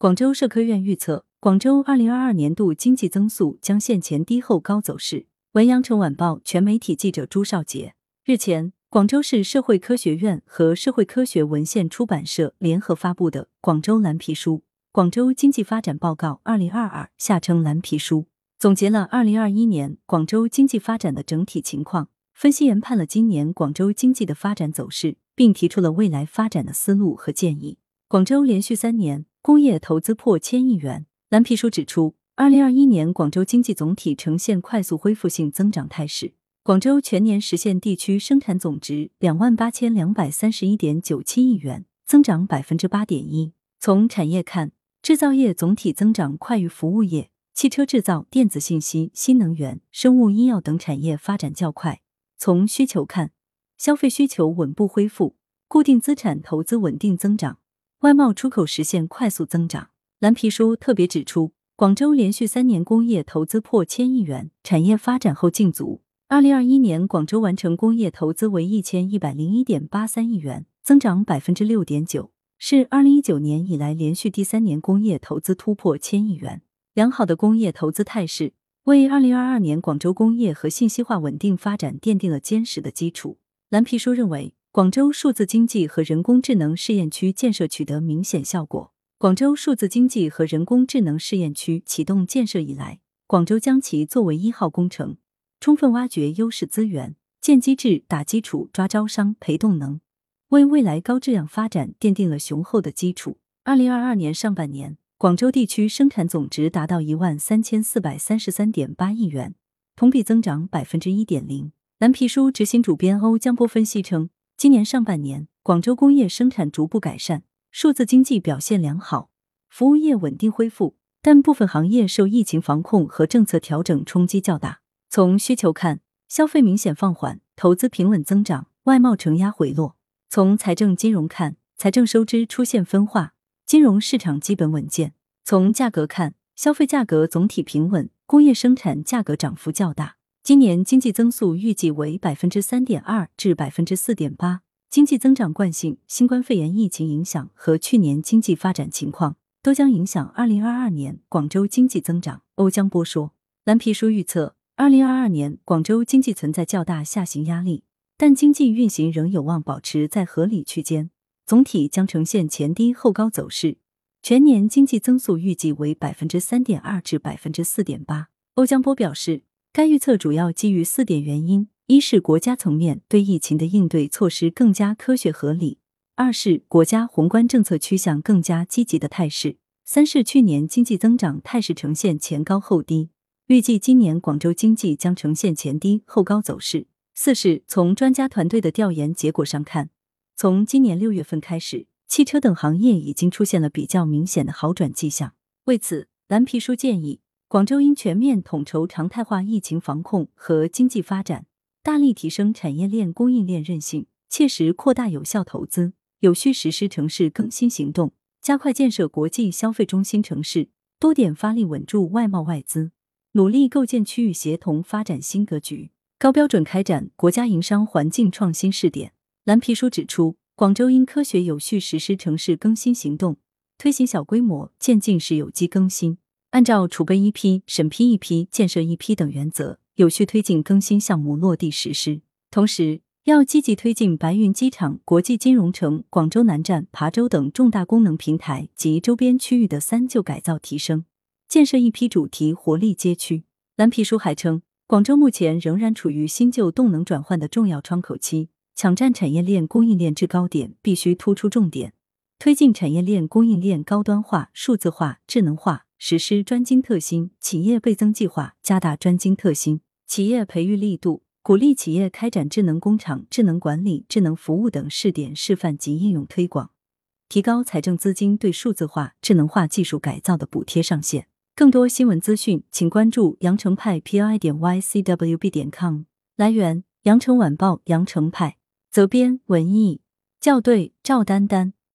广州社科院预测，广州二零二二年度经济增速将现前低后高走势。文阳城晚报全媒体记者朱少杰日前，广州市社会科学院和社会科学文献出版社联合发布的《广州蓝皮书：广州经济发展报告（二零二二）》下称蓝皮书，总结了二零二一年广州经济发展的整体情况，分析研判了今年广州经济的发展走势，并提出了未来发展的思路和建议。广州连续三年。工业投资破千亿元。蓝皮书指出，二零二一年广州经济总体呈现快速恢复性增长态势。广州全年实现地区生产总值两万八千两百三十一点九七亿元，增长百分之八点一。从产业看，制造业总体增长快于服务业，汽车制造、电子信息、新能源、生物医药等产业发展较快。从需求看，消费需求稳步恢复，固定资产投资稳定增长。外贸出口实现快速增长。蓝皮书特别指出，广州连续三年工业投资破千亿元，产业发展后劲足。二零二一年，广州完成工业投资为一千一百零一点八三亿元，增长百分之六点九，是二零一九年以来连续第三年工业投资突破千亿元。良好的工业投资态势，为二零二二年广州工业和信息化稳定发展奠定了坚实的基础。蓝皮书认为。广州数字经济和人工智能试验区建设取得明显效果。广州数字经济和人工智能试验区启动建设以来，广州将其作为一号工程，充分挖掘优势资源，建机制、打基础、抓招商、培动能，为未来高质量发展奠定了雄厚的基础。二零二二年上半年，广州地区生产总值达到一万三千四百三十三点八亿元，同比增长百分之一点零。蓝皮书执行主编欧江波分析称。今年上半年，广州工业生产逐步改善，数字经济表现良好，服务业稳定恢复，但部分行业受疫情防控和政策调整冲击较大。从需求看，消费明显放缓，投资平稳增长，外贸承压回落。从财政金融看，财政收支出现分化，金融市场基本稳健。从价格看，消费价格总体平稳，工业生产价格涨幅较大。今年经济增速预计为百分之三点二至百分之四点八，经济增长惯性、新冠肺炎疫情影响和去年经济发展情况都将影响二零二二年广州经济增长。欧江波说，蓝皮书预测，二零二二年广州经济存在较大下行压力，但经济运行仍有望保持在合理区间，总体将呈现前低后高走势。全年经济增速预计为百分之三点二至百分之四点八。欧江波表示。该预测主要基于四点原因：一是国家层面对疫情的应对措施更加科学合理；二是国家宏观政策趋向更加积极的态势；三是去年经济增长态势呈现前高后低，预计今年广州经济将呈现前低后高走势；四是从专家团队的调研结果上看，从今年六月份开始，汽车等行业已经出现了比较明显的好转迹象。为此，蓝皮书建议。广州应全面统筹常态化疫情防控和经济发展，大力提升产业链供应链韧性，切实扩大有效投资，有序实施城市更新行动，加快建设国际消费中心城市，多点发力稳住外贸外资，努力构建区域协同发展新格局，高标准开展国家营商环境创新试点。蓝皮书指出，广州应科学有序实施城市更新行动，推行小规模渐进式有机更新。按照储备一批、审批一批、建设一批等原则，有序推进更新项目落地实施。同时，要积极推进白云机场、国际金融城、广州南站、琶洲等重大功能平台及周边区域的三旧改造提升，建设一批主题活力街区。蓝皮书还称，广州目前仍然处于新旧动能转换的重要窗口期，抢占产业链供应链制高点必须突出重点，推进产业链供应链高端化、数字化、智能化。实施专精特新企业倍增计划，加大专精特新企业培育力度，鼓励企业开展智能工厂、智能管理、智能服务等试点示范及应用推广，提高财政资金对数字化、智能化技术改造的补贴上限。更多新闻资讯，请关注羊城派 p i 点 y c w b 点 com。来源：羊城晚报羊城派，责编：文艺，校对：赵丹丹。